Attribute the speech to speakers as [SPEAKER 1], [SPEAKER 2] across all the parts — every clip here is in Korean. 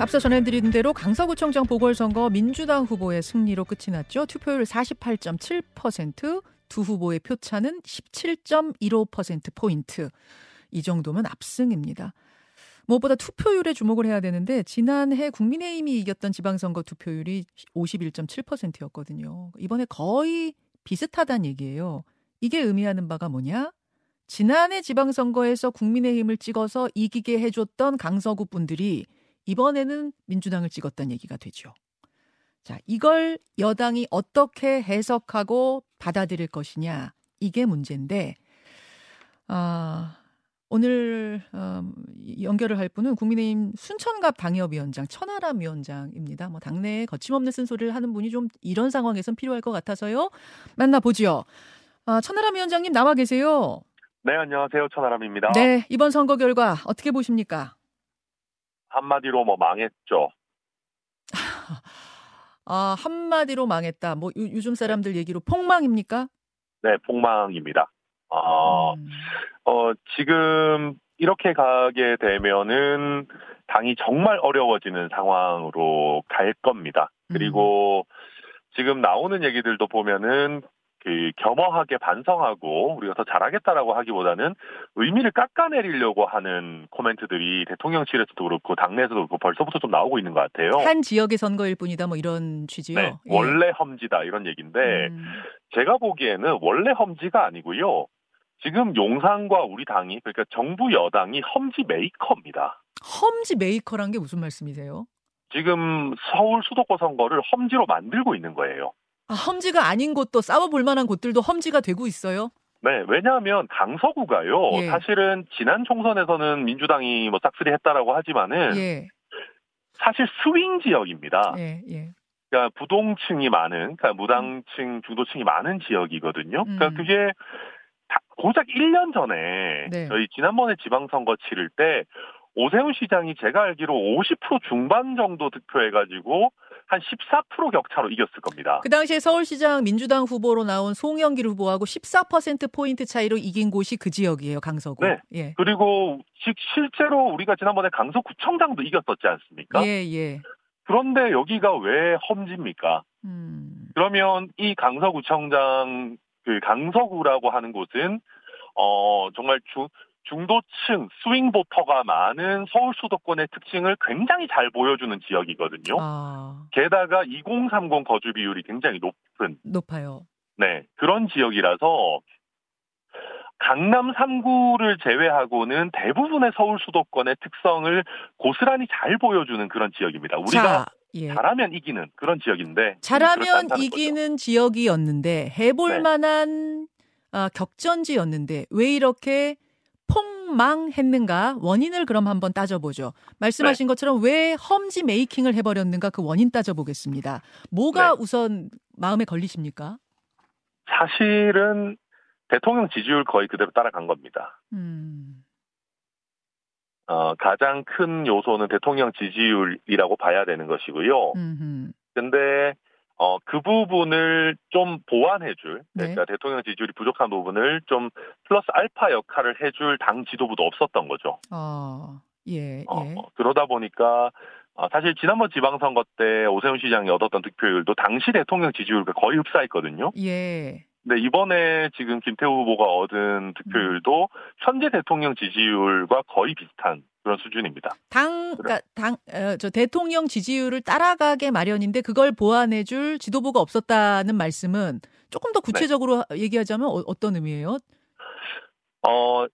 [SPEAKER 1] 앞서 전해드린 대로 강서구청장 보궐선거 민주당 후보의 승리로 끝이 났죠. 투표율 48.7%, 두 후보의 표차는 17.15%포인트. 이 정도면 압승입니다. 무엇보다 투표율에 주목을 해야 되는데 지난해 국민의힘이 이겼던 지방선거 투표율이 51.7%였거든요. 이번에 거의 비슷하다는 얘기예요. 이게 의미하는 바가 뭐냐? 지난해 지방선거에서 국민의힘을 찍어서 이기게 해줬던 강서구 분들이 이번에는 민주당을 찍었다는 얘기가 되죠. 자, 이걸 여당이 어떻게 해석하고 받아들일 것이냐. 이게 문제인데, 아, 오늘 어, 연결을 할 분은 국민의힘 순천갑 당협위원장 천하람 위원장입니다. 뭐 당내에 거침없는 쓴소리를 하는 분이 좀 이런 상황에선 필요할 것 같아서요. 만나보지요. 아, 천하람 위원장님 나와 계세요.
[SPEAKER 2] 네, 안녕하세요. 천하람입니다.
[SPEAKER 1] 네, 이번 선거 결과 어떻게 보십니까?
[SPEAKER 2] 한마디로 뭐 망했죠.
[SPEAKER 1] 아, 한마디로 망했다. 뭐 요, 즘 사람들 얘기로 폭망입니까?
[SPEAKER 2] 네, 폭망입니다. 어, 음. 어, 지금 이렇게 가게 되면은 당이 정말 어려워지는 상황으로 갈 겁니다. 그리고 음. 지금 나오는 얘기들도 보면은 그 겸허하게 반성하고 우리가 더 잘하겠다라고 하기보다는 의미를 깎아내리려고 하는 코멘트들이 대통령실에서도 그렇고 당내에서도 그렇고 벌써부터 좀 나오고 있는 것 같아요.
[SPEAKER 1] 한 지역의 선거일 뿐이다 뭐 이런 취지요. 네,
[SPEAKER 2] 예. 원래 험지다 이런 얘기인데 음. 제가 보기에는 원래 험지가 아니고요. 지금 용산과 우리 당이 그러니까 정부 여당이 험지 메이커입니다.
[SPEAKER 1] 험지 메이커란 게 무슨 말씀이세요?
[SPEAKER 2] 지금 서울 수도권 선거를 험지로 만들고 있는 거예요.
[SPEAKER 1] 아, 험지가 아닌 곳도 싸워볼 만한 곳들도 험지가 되고 있어요?
[SPEAKER 2] 네, 왜냐하면 강서구가요. 예. 사실은 지난 총선에서는 민주당이 뭐 싹쓸이 했다라고 하지만은 예. 사실 스윙 지역입니다. 예, 예. 그러니까 부동층이 많은, 그러니까 무당층, 중도층이 많은 지역이거든요. 그러니까 음. 그게 고작 1년 전에 네. 저희 지난번에 지방선거 치를 때 오세훈 시장이 제가 알기로 50% 중반 정도 득표해가지고 한 14% 격차로 이겼을 겁니다.
[SPEAKER 1] 그 당시에 서울시장 민주당 후보로 나온 송영길 후보하고 14%포인트 차이로 이긴 곳이 그 지역이에요, 강서구.
[SPEAKER 2] 네. 예. 그리고 실제로 우리가 지난번에 강서구청장도 이겼었지 않습니까? 예, 예. 그런데 여기가 왜 험지입니까? 음. 그러면 이 강서구청장, 그 강서구라고 하는 곳은, 어, 정말 중, 중도층 스윙 보터가 많은 서울 수도권의 특징을 굉장히 잘 보여주는 지역이거든요. 아. 게다가 2030 거주 비율이 굉장히 높은
[SPEAKER 1] 높아요.
[SPEAKER 2] 네, 그런 지역이라서 강남 3구를 제외하고는 대부분의 서울 수도권의 특성을 고스란히 잘 보여주는 그런 지역입니다. 우리가 자, 예. 잘하면 이기는 그런 지역인데
[SPEAKER 1] 잘하면 이기는 거죠. 지역이었는데 해볼 네. 만한 아, 격전지였는데 왜 이렇게 폭망했는가 원인을 그럼 한번 따져보죠. 말씀하신 네. 것처럼 왜 험지 메이킹을 해버렸는가 그 원인 따져보겠습니다. 뭐가 네. 우선 마음에 걸리십니까?
[SPEAKER 2] 사실은 대통령 지지율 거의 그대로 따라간 겁니다. 음. 어, 가장 큰 요소는 대통령 지지율이라고 봐야 되는 것이고요. 음흠. 근데 어, 그 부분을 좀 보완해줄, 네. 그러니까 네. 대통령 지지율이 부족한 부분을 좀 플러스 알파 역할을 해줄 당 지도부도 없었던 거죠. 어, 예, 어, 예. 어, 그러다 보니까 어, 사실 지난번 지방선거 때 오세훈 시장이 얻었던 득표율도 당시 대통령 지지율과 거의 흡사했거든요. 예. 근데 이번에 지금 김태우 후보가 얻은 득표율도 현재 대통령 지지율과 거의 비슷한 그런 수준입니다.
[SPEAKER 1] 당, 그러니까 당, 어, 저 대통령 지지율을 따라가게 마련인데 그걸 보완해줄 지도부가 없었다는 말씀은 조금 더 구체적으로 네. 얘기하자면 어, 떤 의미예요?
[SPEAKER 2] 어,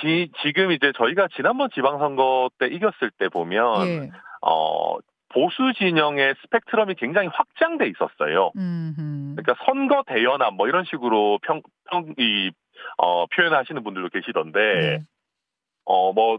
[SPEAKER 2] 지, 지금 이제 저희가 지난번 지방선거 때 이겼을 때 보면, 예. 어, 보수 진영의 스펙트럼이 굉장히 확장돼 있었어요. 음흠. 그러니까 선거 대연합 뭐 이런 식으로 평, 평, 이, 어, 표현하시는 분들도 계시던데, 네. 어, 뭐,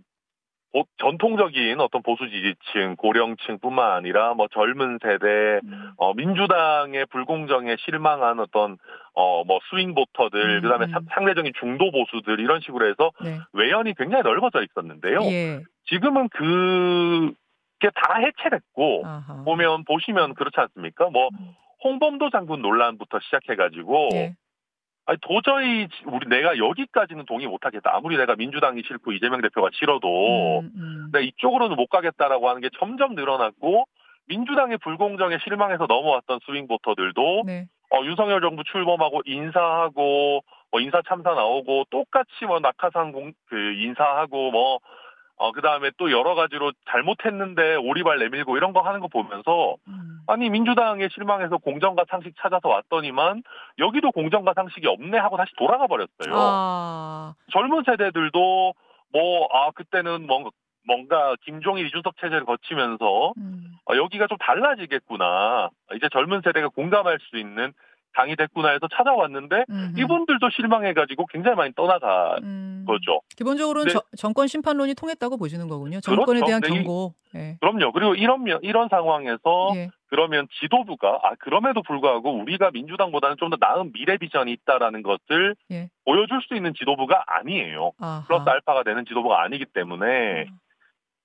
[SPEAKER 2] 전통적인 어떤 보수 지지층, 고령층뿐만 아니라 뭐 젊은 세대, 음. 어, 민주당의 불공정에 실망한 어떤 어, 뭐 스윙 보터들, 음. 그다음에 음. 상대적인 중도 보수들 이런 식으로 해서 네. 외연이 굉장히 넓어져 있었는데요. 예. 지금은 그게 다 해체됐고 아하. 보면 보시면 그렇지 않습니까? 뭐 음. 홍범도 장군 논란부터 시작해가지고 예. 아니 도저히 우리 내가 여기까지는 동의 못하겠다. 아무리 내가 민주당이 싫고 이재명 대표가 싫어도 음, 음. 내가 이쪽으로는 못 가겠다라고 하는 게 점점 늘어났고 민주당의 불공정에 실망해서 넘어왔던 스윙 보터들도 네. 어, 윤석열 정부 출범하고 인사하고 뭐 인사 참사 나오고 똑같이 뭐 낙하산 공, 그 인사하고 뭐 어, 그 다음에 또 여러 가지로 잘못했는데 오리발 내밀고 이런 거 하는 거 보면서, 음. 아니, 민주당에 실망해서 공정과 상식 찾아서 왔더니만, 여기도 공정과 상식이 없네 하고 다시 돌아가 버렸어요. 아. 젊은 세대들도, 뭐, 아, 그때는 뭔가, 뭔가 김종일 이준석 체제를 거치면서, 음. 아, 여기가 좀 달라지겠구나. 이제 젊은 세대가 공감할 수 있는 당이 됐구나 해서 찾아왔는데 음흠. 이분들도 실망해가지고 굉장히 많이 떠나가 음. 거죠.
[SPEAKER 1] 기본적으로는 저, 정권 심판론이 통했다고 보시는 거군요. 정권에 그렇죠. 대한 네, 경고.
[SPEAKER 2] 네. 그럼요. 그리고 이런 이런 상황에서 예. 그러면 지도부가 아 그럼에도 불구하고 우리가 민주당보다는 좀 더 나은 미래 비전이 있다라는 것을 예. 보여줄 수 있는 지도부가 아니에요. 아하. 플러스 알파가 되는 지도부가 아니기 때문에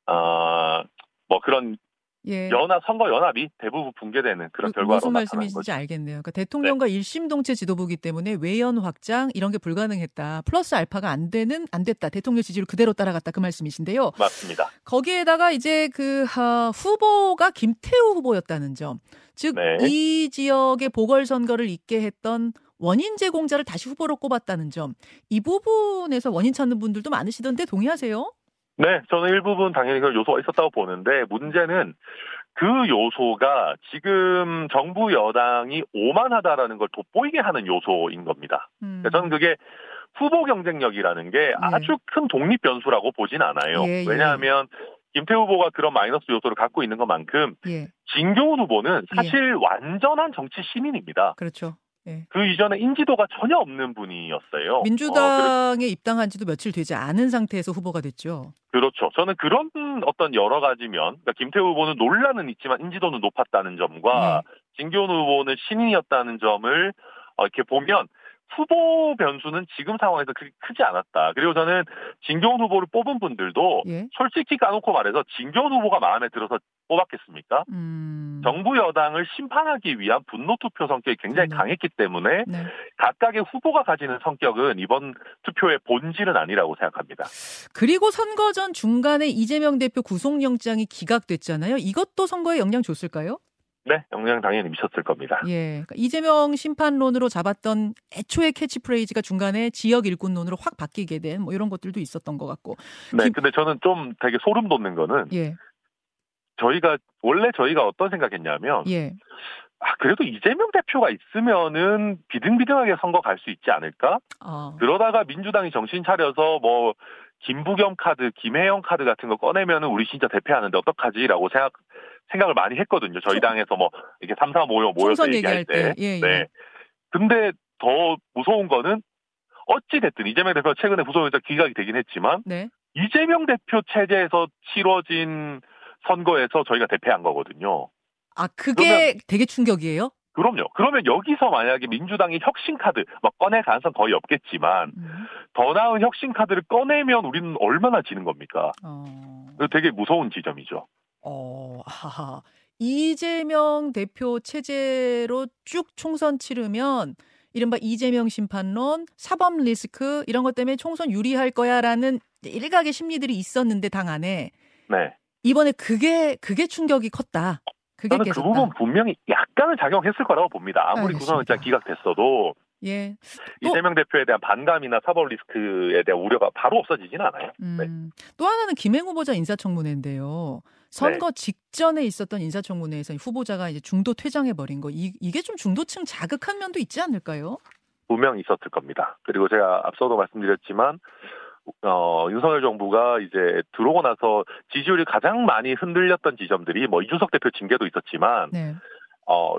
[SPEAKER 2] 아. 어, 뭐 그런 예. 연합 선거 연합이 대부분 붕괴되는 그런 결과로
[SPEAKER 1] 무슨 말씀이신지 알겠네요. 그러니까 대통령과 네. 일심동체 지도부기 때문에 외연 확장 이런 게 불가능했다. 플러스 알파가 안 되는 안 됐다. 대통령 지지를 그대로 따라갔다 그 말씀이신데요.
[SPEAKER 2] 맞습니다.
[SPEAKER 1] 거기에다가 이제 그 하, 후보가 김태우 후보였다는 점. 즉이 네. 지역의 보궐 선거를 있게 했던 원인 제공자를 다시 후보로 꼽았다는 점. 이 부분에서 원인 찾는 분들도 많으시던데 동의하세요?
[SPEAKER 2] 네, 저는 일부분 당연히 그 요소가 있었다고 보는데 문제는 그 요소가 지금 정부 여당이 오만하다라는 걸 돋보이게 하는 요소인 겁니다. 음. 저는 그게 후보 경쟁력이라는 게 예. 아주 큰 독립 변수라고 보진 않아요. 예, 예. 왜냐하면 김태우 후보가 그런 마이너스 요소를 갖고 있는 것만큼 예. 진경훈 후보는 사실 예. 완전한 정치 시민입니다.
[SPEAKER 1] 그렇죠.
[SPEAKER 2] 네. 그 이전에 인지도가 전혀 없는 분이었어요.
[SPEAKER 1] 민주당에 어, 입당한 지도 며칠 되지 않은 상태에서 후보가 됐죠.
[SPEAKER 2] 그렇죠. 저는 그런 어떤 여러 가지 면, 그러니까 김태우 후보는 논란은 있지만 인지도는 높았다는 점과 네. 진교훈 후보는 신인이었다는 점을 어, 이렇게 보면 후보 변수는 지금 상황에서 그렇게 크지 않았다. 그리고 저는 진경훈 후보를 뽑은 분들도 예? 솔직히 까놓고 말해서 진경훈 후보가 마음에 들어서 뽑았겠습니까? 음... 정부 여당을 심판하기 위한 분노 투표 성격이 굉장히 네. 강했기 때문에 네. 각각의 후보가 가지는 성격은 이번 투표의 본질은 아니라고 생각합니다.
[SPEAKER 1] 그리고 선거 전 중간에 이재명 대표 구속영장이 기각됐잖아요. 이것도 선거에 영향 줬을까요?
[SPEAKER 2] 네, 영향 당연히 미쳤을 겁니다.
[SPEAKER 1] 예. 그러니까 이재명 심판론으로 잡았던 애초의 캐치프레이즈가 중간에 지역 일꾼론으로 확 바뀌게 된 뭐 이런 것들도 있었던 것 같고.
[SPEAKER 2] 네, 김... 근데 저는 좀 되게 소름 돋는 거는 예. 저희가 원래 저희가 어떤 생각했냐면 예. 아, 그래도 이재명 대표가 있으면은 비등비등하게 선거 갈 수 있지 않을까? 어. 그러다가 민주당이 정신 차려서 뭐 김부겸 카드, 김혜영 카드 같은 거 꺼내면은 우리 진짜 대패하는데 어떡하지라고 생각 생각을 많이 했거든요. 저희 당에서 뭐 이렇게 3, 4 모여 모여서 얘기할 때. 때. 예, 예. 네. 근데 더 무서운 거는 어찌 됐든 이재명 대표 최근에 구속영장 기각이 되긴 했지만 네. 이재명 대표 체제에서 치러진 선거에서 저희가 대패한 거거든요.
[SPEAKER 1] 아 그게 되게 충격이에요?
[SPEAKER 2] 그럼요. 그러면 여기서 만약에 민주당이 혁신 카드 막 꺼낼 가능성 거의 없겠지만 음. 더 나은 혁신 카드를 꺼내면 우리는 얼마나 지는 겁니까? 어... 되게 무서운 지점이죠.
[SPEAKER 1] 어, 하하. 이재명 대표 체제로 쭉 총선 치르면 이른바 이재명 심판론, 사법 리스크 이런 것 때문에 총선 유리할 거야라는 일각의 심리들이 있었는데 당 안에 네. 이번에 그게 그게 충격이 컸다. 그게
[SPEAKER 2] 저는 그 깨졌다. 그 부분 분명히 약간은 작용했을 거라고 봅니다. 아무리 구성영장 기각됐어도 예. 이재명 대표에 대한 반감이나 사법 리스크에 대한 우려가 바로 없어지지는 않아요. 네. 음,
[SPEAKER 1] 네. 또 하나는 김행 후보자 인사청문회인데요. 선거 네. 직전에 있었던 인사청문회에서 후보자가 이제 중도 퇴장해 버린 거 이, 이게 좀 중도층 자극한 면도 있지 않을까요?
[SPEAKER 2] 분명 있었을 겁니다. 그리고 제가 앞서도 말씀드렸지만 어, 윤석열 정부가 이제 들어오고 나서 지지율이 가장 많이 흔들렸던 지점들이 뭐 이준석 대표 징계도 있었지만 네. 어,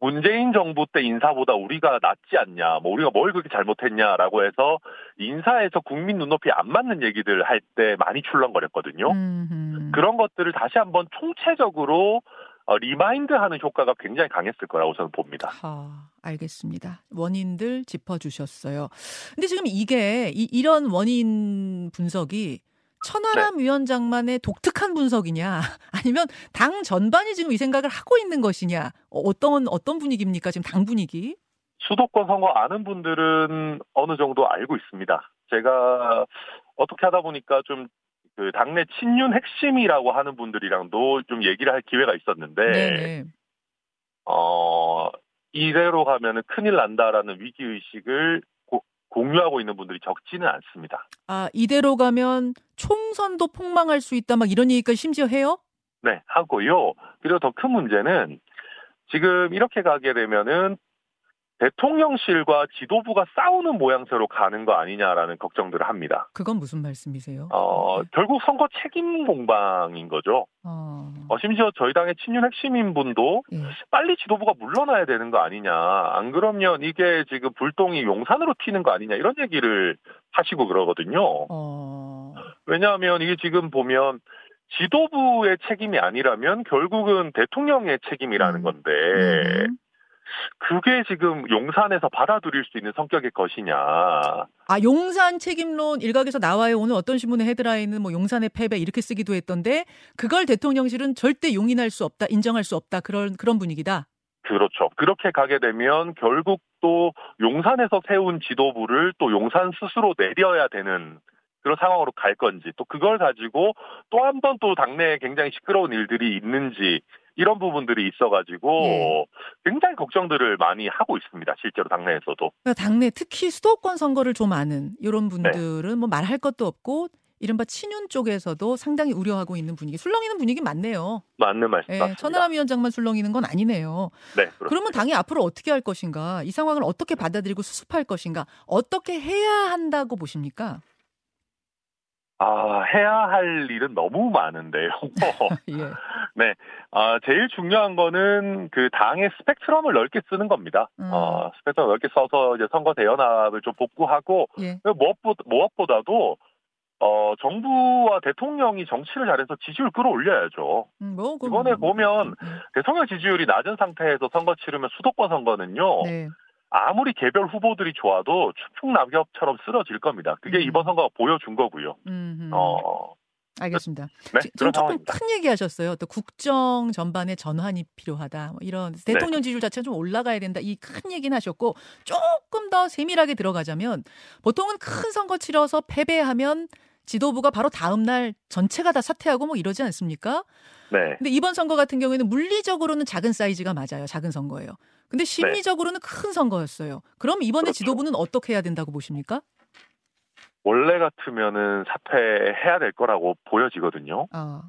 [SPEAKER 2] 문재인 정부 때 인사보다 우리가 낫지 않냐, 뭐 우리가 뭘 그렇게 잘못했냐라고 해서 인사에서 국민 눈높이 안 맞는 얘기들 할 때 많이 출렁거렸거든요. 음흠. 그런 것들을 다시 한번 총체적으로 어, remind하는 효과가 굉장히 강했을 거라고 저는 봅니다.
[SPEAKER 1] 아, 알겠습니다. 원인들 짚어주셨어요. 근데 지금 이게 이, 이런 원인 분석이 천하람 네. 위원장만의 독특한 분석이냐 아니면 당 전반이 지금 이 생각을 하고 있는 것이냐 어, 어떤 어떤 분위기입니까 지금 당 분위기?
[SPEAKER 2] 수도권 선거 아는 분들은 어느 정도 알고 있습니다. 제가 어떻게 하다 보니까 좀 그 당내 친윤 핵심이라고 하는 분들이랑도 좀 얘기를 할 기회가 있었는데, 네네. 어, 이대로 가면은 큰일 난다라는 위기 의식을 공유하고 있는 분들이 적지는 않습니다.
[SPEAKER 1] 아, 이대로 가면 총선도 폭망할 수 있다 막 이런 얘기까지 심지어 해요?
[SPEAKER 2] 네, 하고요. 그리고 더 큰 문제는 지금 이렇게 가게 되면은 대통령실과 지도부가 싸우는 모양새로 가는 거 아니냐라는 걱정들을 합니다.
[SPEAKER 1] 그건 무슨 말씀이세요?
[SPEAKER 2] 어, 결국 선거 책임 공방인 거죠. 어... 어 심지어 저희 당의 친윤 핵심인 분도 예. 빨리 지도부가 물러나야 되는 거 아니냐. 안 그러면 이게 지금 불똥이 용산으로 튀는 거 아니냐. 이런 얘기를 하시고 그러거든요. 어... 왜냐하면 이게 지금 보면 지도부의 책임이 아니라면 결국은 대통령의 책임이라는 음. 건데, 음. 그게 지금 용산에서 받아들일 수 있는 성격의 것이냐.
[SPEAKER 1] 아, 용산 책임론 일각에서 나와요. 오늘 어떤 신문의 헤드라인은 뭐 용산의 패배 이렇게 쓰기도 했던데 그걸 대통령실은 절대 용인할 수 없다, 인정할 수 없다. 그런 그런 분위기다.
[SPEAKER 2] 그렇죠. 그렇게 가게 되면 결국 또 용산에서 세운 지도부를 또 용산 스스로 내려야 되는 그런 상황으로 갈 건지 또 그걸 가지고 또 한 번 또 당내에 굉장히 시끄러운 일들이 있는지 이런 부분들이 있어가지고 예. 굉장히 걱정들을 많이 하고 있습니다. 실제로 당내에서도.
[SPEAKER 1] 그러니까 당내 특히 수도권 선거를 좀 아는 이런 분들은 네. 뭐 말할 것도 없고 이른바 친윤 쪽에서도 상당히 우려하고 있는 분위기, 술렁이는 분위기 많네요.
[SPEAKER 2] 맞는 말씀. 예,
[SPEAKER 1] 천하람 위원장만 술렁이는 건 아니네요.
[SPEAKER 2] 네. 그렇습니다.
[SPEAKER 1] 그러면 당이 앞으로 어떻게 할 것인가, 이 상황을 어떻게 받아들이고 수습할 것인가, 어떻게 해야 한다고 보십니까?
[SPEAKER 2] 아, 해야 할 일은 너무 많은데요. 예. 네. 아, 제일 중요한 거는 그 당의 스펙트럼을 넓게 쓰는 겁니다. 음. 어, 스펙트럼 넓게 써서 이제 선거 대연합을 좀 복구하고, 예. 무엇보다, 무엇보다도 어, 정부와 대통령이 정치를 잘해서 지지율 끌어올려야죠. 음, 뭐, 이번에 보면 음, 음. 대통령 지지율이 낮은 상태에서 선거 치르면 수도권 선거는요. 네. 아무리 개별 후보들이 좋아도 추풍 낙엽처럼 쓰러질 겁니다. 그게 음. 이번 선거가 보여준 거고요. 음흠. 어.
[SPEAKER 1] 알겠습니다. 네, 지금 조금 상황입니다. 큰 얘기하셨어요. 또 국정 전반에 전환이 필요하다. 뭐 이런 대통령 네. 지지율 자체가 좀 올라가야 된다. 이 큰 얘기는 하셨고 조금 더 세밀하게 들어가자면 보통은 큰 선거 치러서 패배하면 지도부가 바로 다음 날 전체가 다 사퇴하고 뭐 이러지 않습니까? 네. 근데 이번 선거 같은 경우에는 물리적으로는 작은 사이즈가 맞아요. 작은 선거예요. 근데 네. 심리적으로는 네. 큰 선거였어요. 그럼 이번에 그렇죠. 지도부는 어떻게 해야 된다고 보십니까?
[SPEAKER 2] 원래 같으면은 사퇴해야 될 거라고 보여지거든요. 어.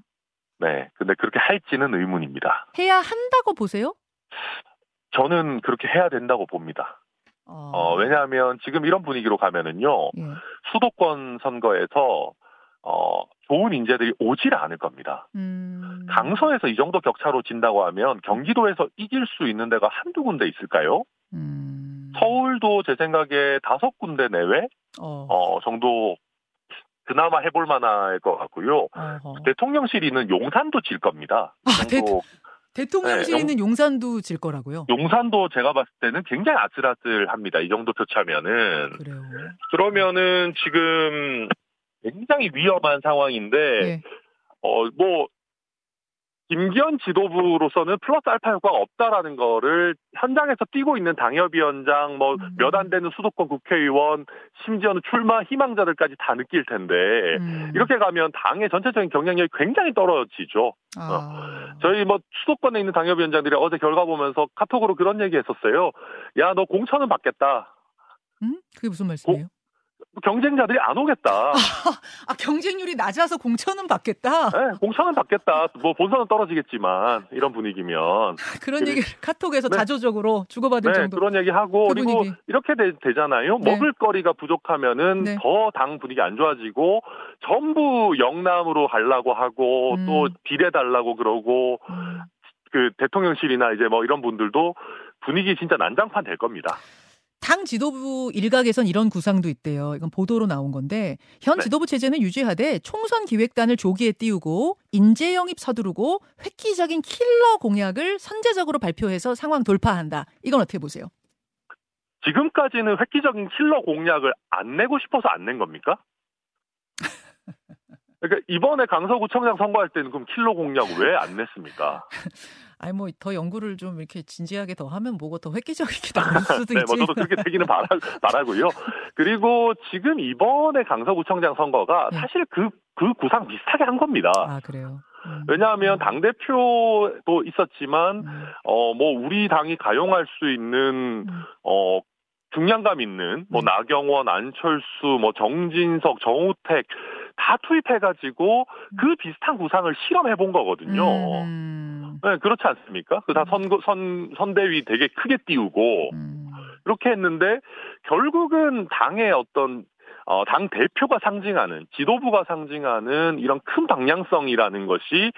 [SPEAKER 2] 네. 근데 그렇게 할지는 의문입니다.
[SPEAKER 1] 해야 한다고 보세요?
[SPEAKER 2] 저는 그렇게 해야 된다고 봅니다. 어, 어 왜냐하면 지금 이런 분위기로 가면은요. 예. 수도권 선거에서 어, 좋은 인재들이 오질 않을 겁니다. 음. 강서에서 이 정도 격차로 진다고 하면 경기도에서 이길 수 있는 데가 한두 군데 있을까요? 음. 서울도 제 생각에 다섯 군데 내외 어. 어 정도 그나마 해볼 만할 것 같고요. 어허. 대통령실이 있는 용산도 질 겁니다. 아,
[SPEAKER 1] 대, 대통령실 네, 있는 용산도 질 거라고요?
[SPEAKER 2] 용산도 제가 봤을 때는 굉장히 아슬아슬합니다. 이 정도 표차면은. 그래요. 그러면은 지금 굉장히 위험한 상황인데 네. 어뭐 김기현 지도부로서는 플러스 알파 효과가 없다라는 거를 현장에서 뛰고 있는 당협위원장 뭐 몇안 음. 되는 수도권 국회의원 심지어는 출마 희망자들까지 다 느낄 텐데 음. 이렇게 가면 당의 전체적인 경쟁력이 굉장히 떨어지죠. 아. 어. 저희 뭐 수도권에 있는 당협위원장들이 어제 결과 보면서 카톡으로 그런 얘기했었어요. 야 너 공천은 받겠다.
[SPEAKER 1] 음? 그게 무슨 말씀이에요? 고,
[SPEAKER 2] 경쟁자들이 안 오겠다.
[SPEAKER 1] 아, 경쟁률이 낮아서 공천은 받겠다?
[SPEAKER 2] 네, 공천은 받겠다. 뭐 본선은 떨어지겠지만 이런 분위기면.
[SPEAKER 1] 그런 얘기 카톡에서 네. 자조적으로 주고받을
[SPEAKER 2] 네,
[SPEAKER 1] 정도.
[SPEAKER 2] 그런 얘기 하고 그 그리고 이렇게 되, 잖아요 네. 먹을 거리가 부족하면은 네. 더당 분위기 안 좋아지고 전부 영남으로 가려고 하고 음. 또 비례 달라고 그러고 음. 그 대통령실이나 이제 뭐 이런 분들도 분위기 진짜 난장판 될 겁니다.
[SPEAKER 1] 당 지도부 일각에선 이런 구상도 있대요. 이건 보도로 나온 건데 현 네. 지도부 체제는 유지하되 총선 기획단을 조기에 띄우고 인재 영입 서두르고 획기적인 킬러 공약을 선제적으로 발표해서 상황 돌파한다. 이건 어떻게 보세요?
[SPEAKER 2] 지금까지는 획기적인 킬러 공약을 안 내고 싶어서 안 낸 겁니까? 그러니까 이번에 강서구청장 선거할 때는 그럼 킬러 공약 왜 안 냈습니까?
[SPEAKER 1] 아니 뭐 더 연구를 좀 이렇게 진지하게 더 하면 뭐가 더 획기적이게 나올 수도
[SPEAKER 2] 네,
[SPEAKER 1] 있지.
[SPEAKER 2] 뭐 저도 그렇게 되기는 바라, 바라고요. 그리고 지금 이번에 강서구청장 선거가 네. 사실 그, 그 구상 비슷하게 한 겁니다.
[SPEAKER 1] 아, 그래요?
[SPEAKER 2] 음. 왜냐하면 당 대표도 있었지만, 음. 어, 뭐, 우리 당이 가용할 수 있는, 음. 어, 중량감 있는, 뭐, 네. 나경원, 안철수, 뭐, 정진석, 정우택, 다 투입해가지고 그 비슷한 구상을 실험해 본 거거든요. 음. 네, 그렇지 않습니까? 그다 선거 선 선대위 되게 크게 띄우고 음. 이렇게 했는데 결국은 당의 어떤 어, 당 대표가 상징하는 지도부가 상징하는 이런 큰 방향성이라는 것이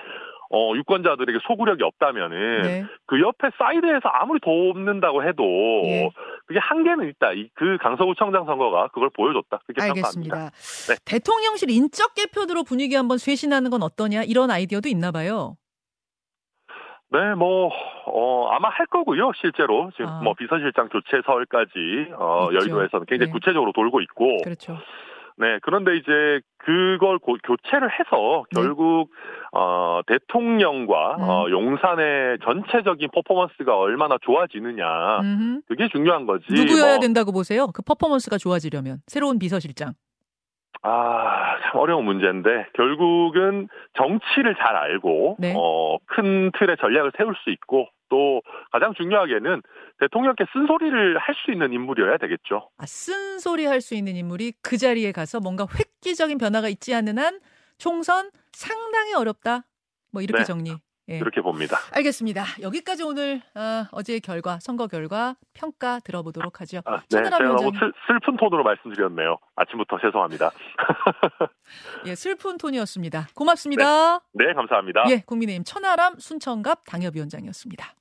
[SPEAKER 2] 어, 유권자들에게 소구력이 없다면은 네. 그 옆에 사이드에서 아무리 돕는다고 해도 예. 그게 한계는 있다. 이, 그 강서구 청장 선거가 그걸 보여줬다. 그렇게
[SPEAKER 1] 알겠습니다. 생각합니다. 네. 대통령실 인적 개표대로 분위기 한번 쇄신하는 건 어떠냐 이런 아이디어도 있나 봐요.
[SPEAKER 2] 네, 뭐, 어, 아마 할 거고요, 실제로. 지금 아. 뭐 비서실장 교체설까지, 어, 있죠. 여의도에서는 굉장히 네. 구체적으로 돌고 있고.
[SPEAKER 1] 그렇죠.
[SPEAKER 2] 네, 그런데 이제 그걸 고, 교체를 해서 네. 결국 어, 대통령과 음. 어, 용산의 전체적인 퍼포먼스가 얼마나 좋아지느냐 음흠. 그게 중요한 거지.
[SPEAKER 1] 누구여야 뭐. 된다고 보세요? 그 퍼포먼스가 좋아지려면 새로운 비서실장.
[SPEAKER 2] 아, 참 어려운 문제인데 결국은 정치를 잘 알고 네. 어, 큰 틀의 전략을 세울 수 있고 또 가장 중요하게는 대통령께 쓴소리를 할 수 있는 인물이어야 되겠죠.
[SPEAKER 1] 아, 쓴소리 할 수 있는 인물이 그 자리에 가서 뭔가 획기적인 변화가 있지 않는 한 총선 상당히 어렵다. 뭐 이렇게 네. 정리.
[SPEAKER 2] 예. 그렇게 봅니다.
[SPEAKER 1] 알겠습니다. 여기까지 오늘 어, 어제의 결과, 선거 결과 평가 들어보도록 하죠.
[SPEAKER 2] 아, 네, 제가 너무 슬, 슬픈 톤으로 말씀드렸네요. 아침부터 죄송합니다.
[SPEAKER 1] 예, 슬픈 톤이었습니다. 고맙습니다.
[SPEAKER 2] 네, 네 감사합니다.
[SPEAKER 1] 예, 국민의힘 천하람 순천갑 당협위원장이었습니다.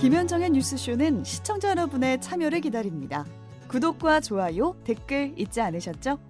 [SPEAKER 3] 김현정의 뉴스쇼는 시청자 여러분의 참여를 기다립니다. 구독과 좋아요, 댓글 잊지 않으셨죠?